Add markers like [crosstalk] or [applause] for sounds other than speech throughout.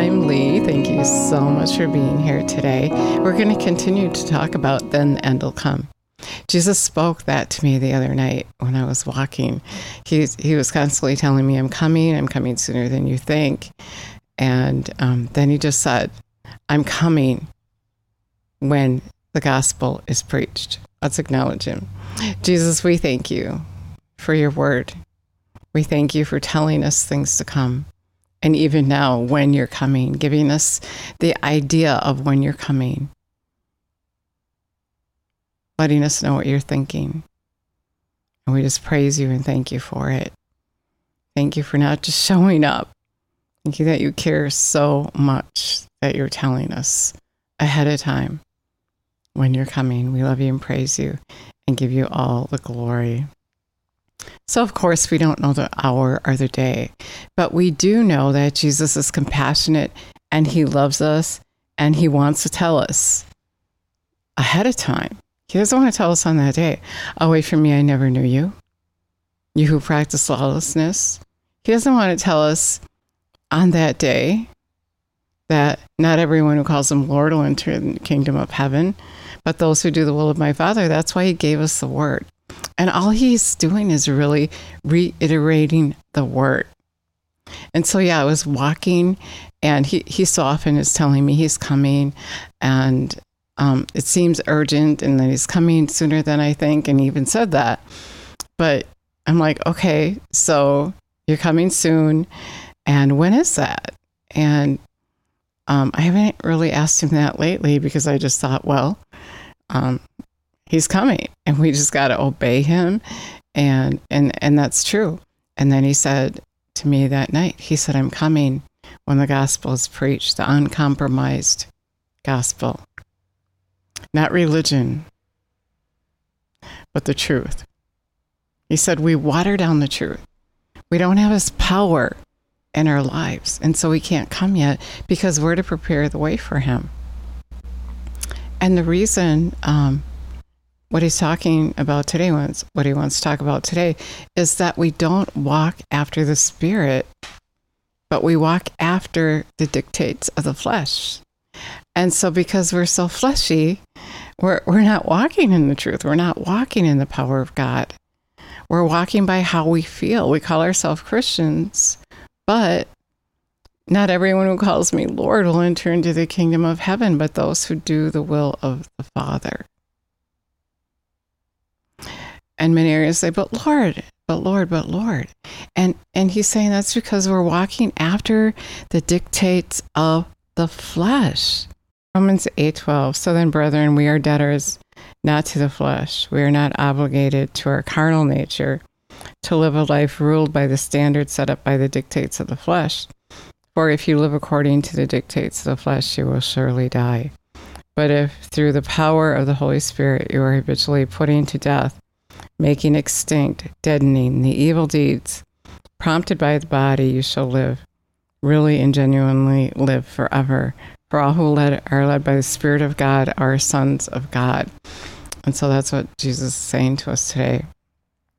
I'm Lee. Thank you so much for being here today. We're going to continue to talk about then the end will come. Jesus spoke that to me the other night when I was walking. He, he was constantly telling me, I'm coming, I'm coming sooner than you think. And um, then he just said, I'm coming when the gospel is preached. Let's acknowledge him. Jesus, we thank you for your word. We thank you for telling us things to come. And even now, when you're coming, giving us the idea of when you're coming, letting us know what you're thinking. And we just praise you and thank you for it. Thank you for not just [laughs] showing up. Thank you that you care so much that you're telling us ahead of time when you're coming. We love you and praise you and give you all the glory. So, of course, we don't know the hour or the day, but we do know that Jesus is compassionate and he loves us and he wants to tell us ahead of time. He doesn't want to tell us on that day, away from me, I never knew you. You who practice lawlessness. He doesn't want to tell us on that day that not everyone who calls him Lord will enter the kingdom of heaven, but those who do the will of my Father. That's why he gave us the word. And all he's doing is really reiterating the word. And so, yeah, I was walking, and he, he so often is telling me he's coming, and um, it seems urgent, and that he's coming sooner than I think. And he even said that. But I'm like, okay, so you're coming soon. And when is that? And um, I haven't really asked him that lately because I just thought, well, um, he's coming. And we just got to obey him. And and and that's true. And then he said to me that night he said i'm coming. When the gospel is preached the uncompromised gospel. Not religion but the truth. He said we water down the truth. We don't have his power in our lives. And so we can't come yet because we're to prepare the way for him. And the reason um, what he's talking about today, what he wants to talk about today, is that we don't walk after the spirit, but we walk after the dictates of the flesh. And so, because we're so fleshy, we're, we're not walking in the truth. We're not walking in the power of God. We're walking by how we feel. We call ourselves Christians, but not everyone who calls me Lord will enter into the kingdom of heaven, but those who do the will of the Father. And many areas say, but Lord, but Lord, but Lord. And and he's saying that's because we're walking after the dictates of the flesh. Romans 8:12. So then, brethren, we are debtors not to the flesh. We are not obligated to our carnal nature to live a life ruled by the standards set up by the dictates of the flesh. For if you live according to the dictates of the flesh, you will surely die. But if through the power of the Holy Spirit you are habitually putting to death making extinct, deadening the evil deeds prompted by the body, you shall live, really and genuinely live forever. For all who led, are led by the Spirit of God are sons of God. And so that's what Jesus is saying to us today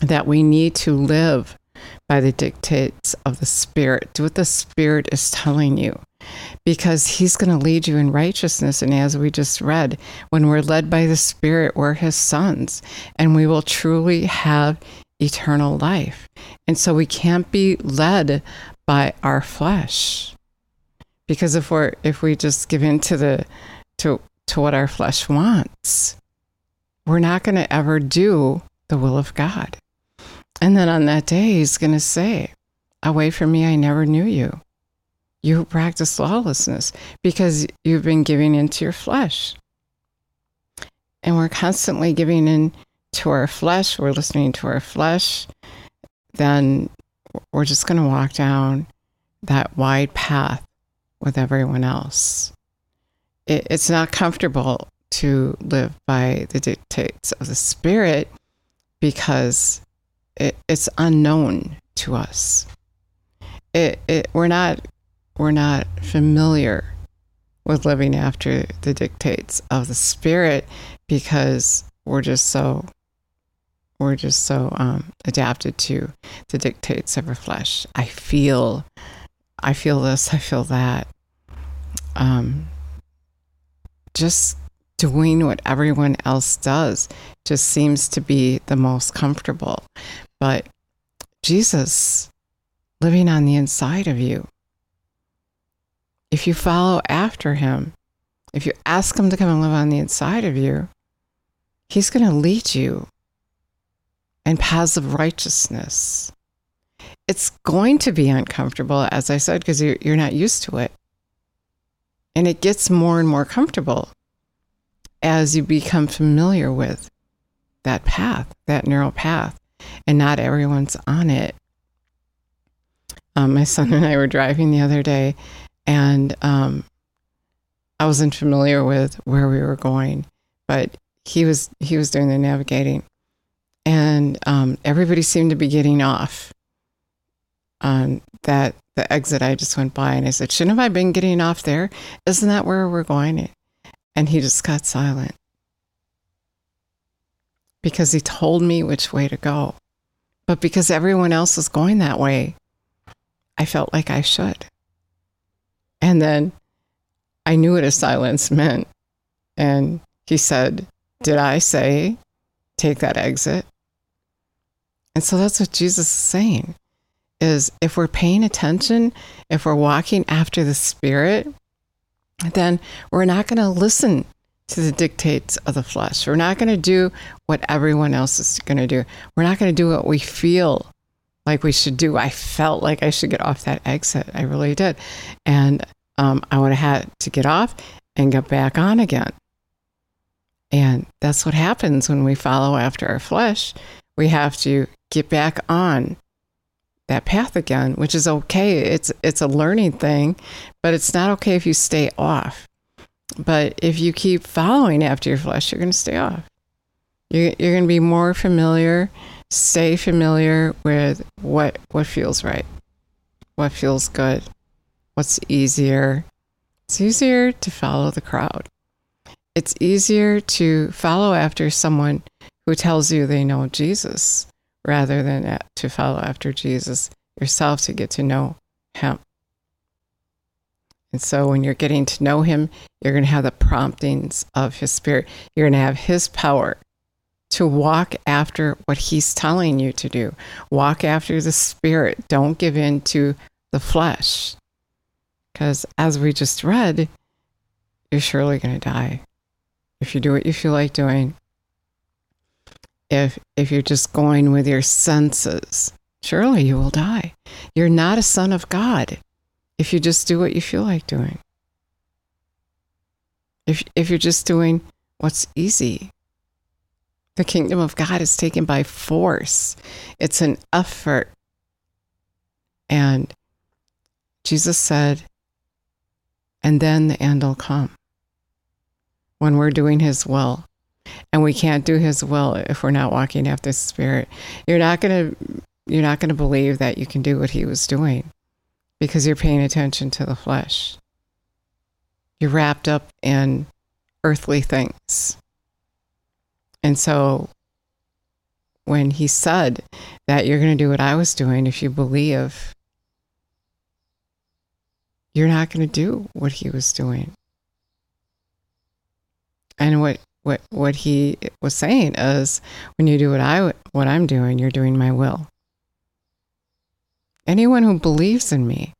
that we need to live by the dictates of the Spirit. Do what the Spirit is telling you because he's going to lead you in righteousness. And as we just read, when we're led by the Spirit, we're his sons, and we will truly have eternal life. And so we can't be led by our flesh. Because if we're if we just give in to the to to what our flesh wants, we're not going to ever do the will of God. And then on that day, he's going to say, Away from me, I never knew you you practice lawlessness because you've been giving into your flesh. And we're constantly giving in to our flesh, we're listening to our flesh, then we're just going to walk down that wide path with everyone else. It, it's not comfortable to live by the dictates of the Spirit because it, it's unknown to us. It, it, we're not we're not familiar with living after the dictates of the spirit because we're just so we're just so um, adapted to the dictates of our flesh. I feel, I feel this, I feel that. um, just doing what everyone else does just seems to be the most comfortable. But Jesus living on the inside of you, if you follow after him, if you ask him to come and live on the inside of you, he's going to lead you in paths of righteousness. It's going to be uncomfortable, as I said, because you're, you're not used to it. And it gets more and more comfortable as you become familiar with that path, that neural path, and not everyone's on it. Um, my son and I were driving the other day, and um, I wasn't familiar with where we were going, but he was he was doing the navigating, and um, everybody seemed to be getting off on that the exit I just went by, and I said, "Shouldn't have I been getting off there? Isn't that where we're going?" And he just got silent because he told me which way to go, but because everyone else is going that way, I felt like I should. And then I knew what a silence meant. And he said, Did I say take that exit? And so that's what Jesus is saying is if we're paying attention, if we're walking after the Spirit, then we're not going to listen to the dictates of the flesh. We're not going to do what everyone else is going to do. We're not going to do what we feel like we should do. I felt like I should get off that exit. I really did. And um, I would have had to get off and get back on again. And that's what happens when we follow after our flesh. We have to get back on that path again, which is okay. It's it's a learning thing, but it's not okay if you stay off. But if you keep following after your flesh, you're going to stay off. You're, you're going to be more familiar, stay familiar with what what feels right, what feels good, What's easier? It's easier to follow the crowd. It's easier to follow after someone who tells you they know Jesus rather than to follow after Jesus yourself to get to know him. And so when you're getting to know him, you're going to have the promptings of his spirit. You're going to have his power to walk after what he's telling you to do. Walk after the spirit. Don't give in to the flesh. Because as we just read, you're surely going to die if you do what you feel like doing. If if you're just going with your senses, surely you will die. You're not a son of God if you just do what you feel like doing. If if you're just doing what's easy. The kingdom of God is taken by force. It's an effort. And Jesus said, and then the end will come when we're doing His will. And we can't do His will if we're not walking after the Spirit. You're not going to. You're not going to believe that you can do what he was doing because you're paying attention to the flesh. You're wrapped up in earthly things. And so when he said that you're going to do what I was doing if you believe, you're not going to do what he was doing. And what what what he was saying is when you do what I what I'm doing, you're doing my will. Anyone who believes in me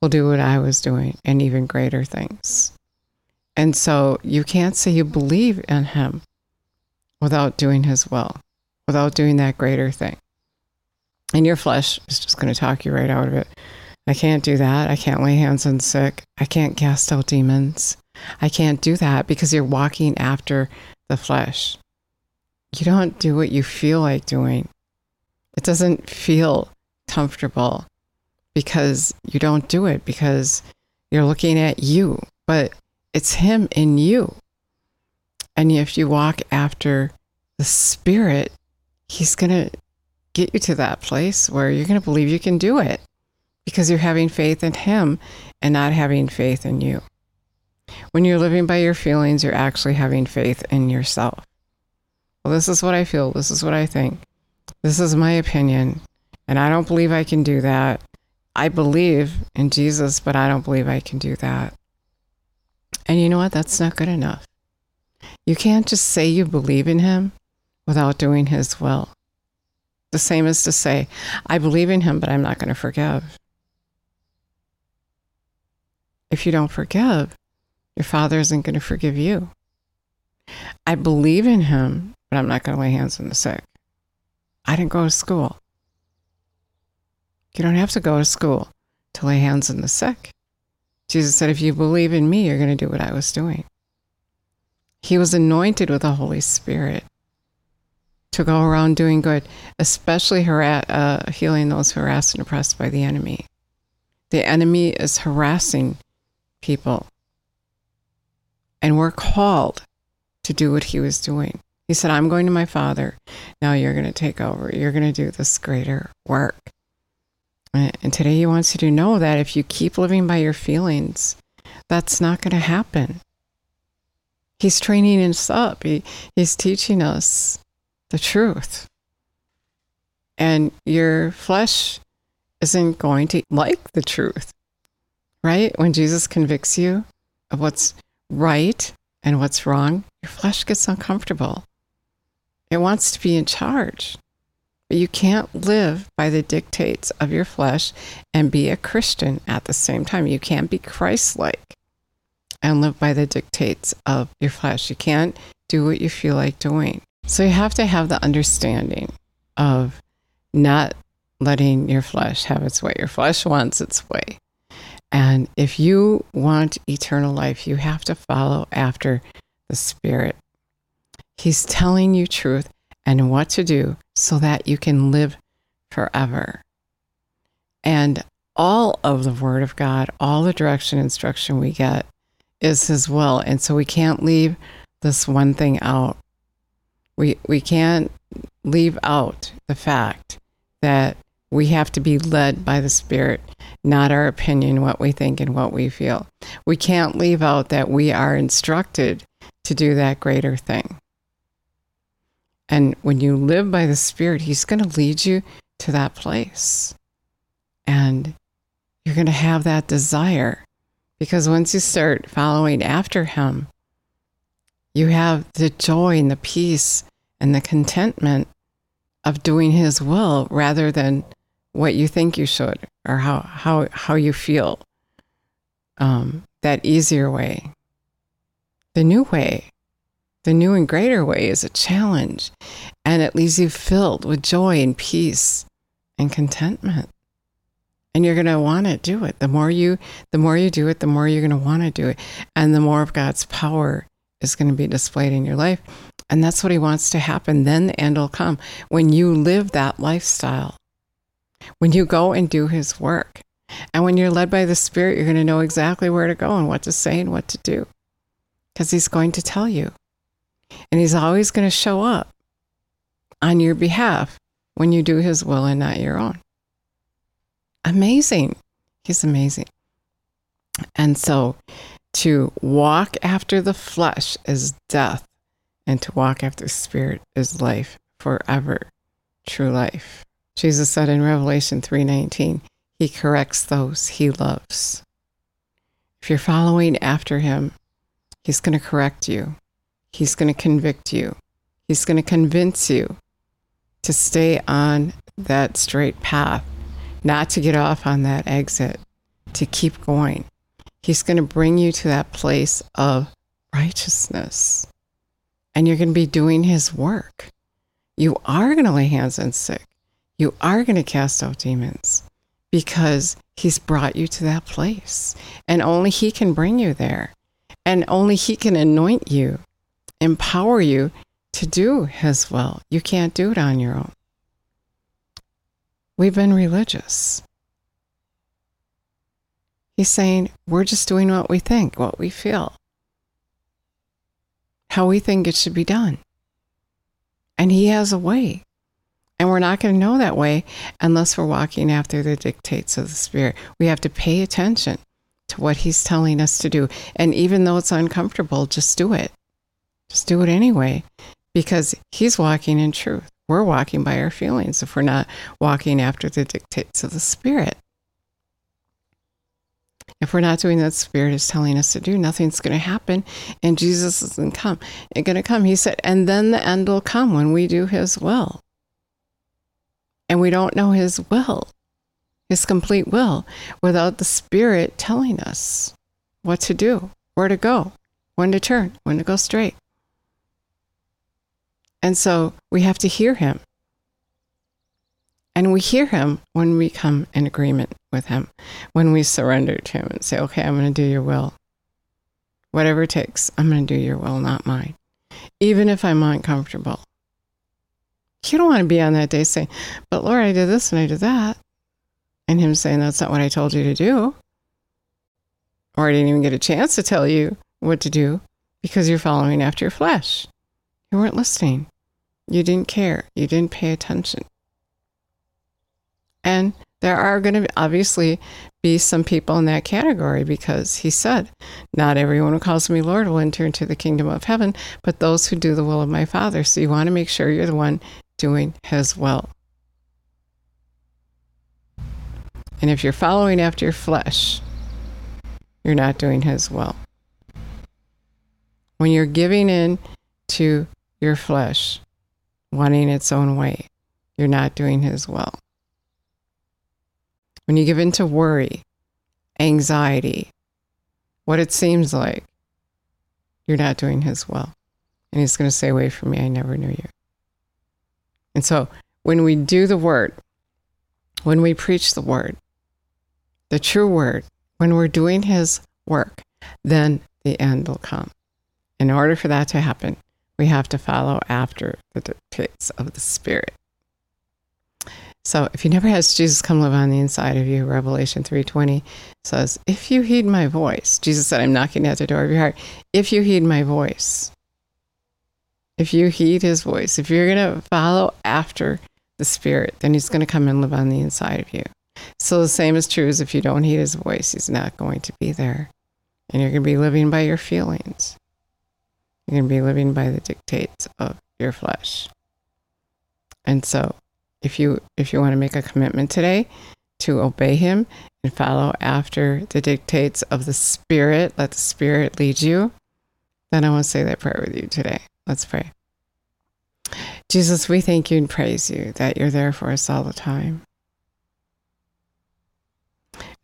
will do what I was doing and even greater things. And so you can't say you believe in him without doing his will, without doing that greater thing. And your flesh is just going to talk you right out of it. I can't do that. I can't lay hands on sick. I can't cast out demons. I can't do that because you're walking after the flesh. You don't do what you feel like doing. It doesn't feel comfortable because you don't do it because you're looking at you, but it's Him in you. And if you walk after the Spirit, He's going to get you to that place where you're going to believe you can do it because you're having faith in Him and not having faith in you. When you're living by your feelings, you're actually having faith in yourself. Well, this is what I feel. This is what I think. This is my opinion. And I don't believe I can do that. I believe in Jesus, but I don't believe I can do that. And you know what? That's not good enough. You can't just say you believe in him without doing his will. The same as to say, I believe in him, but I'm not going to forgive. If you don't forgive, your father isn't going to forgive you. I believe in him, but I'm not going to lay hands on the sick. I didn't go to school. You don't have to go to school to lay hands on the sick. Jesus said, If you believe in me, you're going to do what I was doing. He was anointed with the Holy Spirit to go around doing good, especially harass, uh, healing those harassed and oppressed by the enemy. The enemy is harassing people. And we're called to do what he was doing. He said, I'm going to my father. Now you're going to take over. You're going to do this greater work. And today he wants you to know that if you keep living by your feelings, that's not going to happen. He's training us up. He, he's teaching us the truth. And your flesh isn't going to like the truth, right? When Jesus convicts you of what's right and what's wrong, your flesh gets uncomfortable. It wants to be in charge. But you can't live by the dictates of your flesh and be a Christian at the same time. You can't be Christ like and live by the dictates of your flesh. You can't do what you feel like doing. So you have to have the understanding of not letting your flesh have its way. Your flesh wants its way. And if you want eternal life, you have to follow after the Spirit. He's telling you truth and what to do so that you can live forever. And all of the Word of God, all the direction instruction we get is His will. And so we can't leave this one thing out. We we can't leave out the fact that we have to be led by the spirit not our opinion what we think and what we feel. We can't leave out that we are instructed to do that greater thing. And when you live by the spirit he's going to lead you to that place. And you're going to have that desire because once you start following after him you have the joy and the peace and the contentment of doing his will rather than what you think you should or how how how you feel um, that easier way. The new way the new and greater way is a challenge and it leaves you filled with joy and peace and contentment and you're going to want to do it the more you the more you do it the more you're going to want to do it and the more of god's power is going to be displayed in your life. And that's what he wants to happen. Then the end will come when you live that lifestyle, when you go and do his work. And when you're led by the Spirit, you're going to know exactly where to go and what to say and what to do because he's going to tell you. And he's always going to show up on your behalf when you do his will and not your own. Amazing. He's amazing. And so to walk after the flesh is death, and to walk after spirit is life forever, true life. Jesus said in Revelation 3:19, he corrects those he loves. If you're following after him, he's going to correct you. He's going to convict you. He's going to convince you to stay on that straight path, not to get off on that exit, to keep going. He's going to bring you to that place of righteousness. And you're going to be doing his work. You are going to lay hands on sick. You are going to cast out demons because he's brought you to that place. And only he can bring you there. And only he can anoint you, empower you to do his will. You can't do it on your own. We've been religious. He's saying, we're just doing what we think, what we feel, how we think it should be done. And He has a way. And we're not going to know that way unless we're walking after the dictates of the Spirit. We have to pay attention to what He's telling us to do. And even though it's uncomfortable, just do it. Just do it anyway, because He's walking in truth. We're walking by our feelings if we're not walking after the dictates of the Spirit. If we're not doing that Spirit is telling us to do, nothing's going to happen, and Jesus isn't come. Eh, it's going to come. He said, and then the end will come when we do His will. And we don't know His will, His complete will, without the Spirit telling us what to do, where to go, when to turn, when to go straight. And so we have to hear him. And we hear him when we come in agreement with him, when we surrender to him and say, okay, I'm going to do your will. Whatever it takes, I'm going to do your will, not mine. Even if I'm uncomfortable. You don't want to be on that day saying, but Lord, I did this and I did that. And him saying, that's not what I told you to do. Or I didn't even get a chance to tell you what to do because you're following after your flesh. You weren't listening. You didn't care. You didn't pay attention. And there are going to obviously be some people in that category because he said, Not everyone who calls me Lord will enter into the kingdom of heaven, but those who do the will of my Father. So you want to make sure you're the one doing his will. And if you're following after your flesh, you're not doing his will. When you're giving in to your flesh, wanting its own way. You're not doing His will. When you give in to worry, anxiety, what it seems like, you're not doing His will. And He's going to say, Away from me, I never knew you. And so when we do the word, when we preach the word, the true word, when we're doing His work, then the end will come. In order for that to happen, we have to follow after the dictates of the Spirit. So if you never had Jesus come live on the inside of you, Revelation 3:20 says, "If you heed my voice," Jesus said, "I'm knocking at the door of your heart. If you heed my voice, if you heed his voice, if you're going to follow after the Spirit, then he's going to come and live on the inside of you. So the same is true as if you don't heed his voice, he's not going to be there. And you're going to be living by your feelings. You're going to be living by the dictates of your flesh. And so, if you if you want to make a commitment today to obey him and follow after the dictates of the spirit, let the spirit lead you, then I want to say that prayer with you today. Let's pray. Jesus, we thank you and praise you that you're there for us all the time.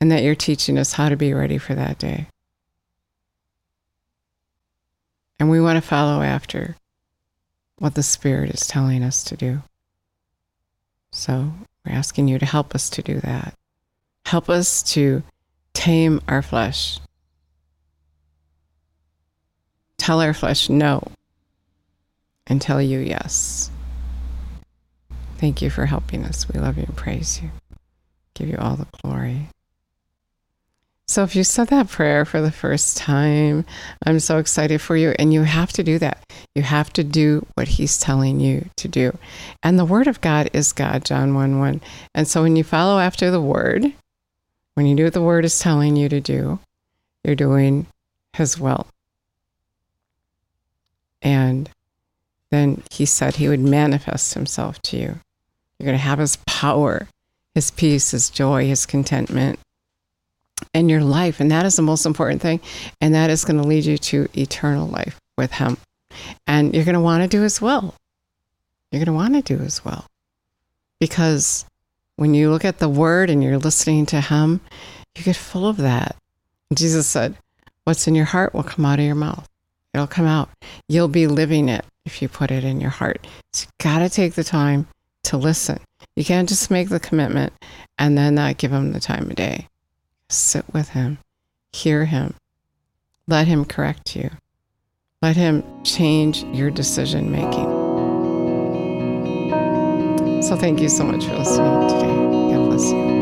And that you're teaching us how to be ready for that day. And we want to follow after what the Spirit is telling us to do. So we're asking you to help us to do that. Help us to tame our flesh. Tell our flesh no and tell you yes. Thank you for helping us. We love you and praise you. Give you all the glory. So if you said that prayer for the first time, I'm so excited for you. And you have to do that. You have to do what he's telling you to do. And the word of God is God, John 1 1. And so when you follow after the word, when you do what the word is telling you to do, you're doing his will. And then he said he would manifest himself to you. You're going to have his power, his peace, his joy, his contentment in your life. And that is the most important thing. And that is going to lead you to eternal life with Him. And you're going to want to do as well. You're going to want to do as well. Because when you look at the Word and you're listening to Him, you get full of that. Jesus said, What's in your heart will come out of your mouth. It'll come out. You'll be living it if you put it in your heart. So you got to take the time to listen. You can't just make the commitment and then not give him the time of day. Sit with Him, hear Him, let Him correct you, let Him change your decision making. So, thank you so much for listening today. God bless you.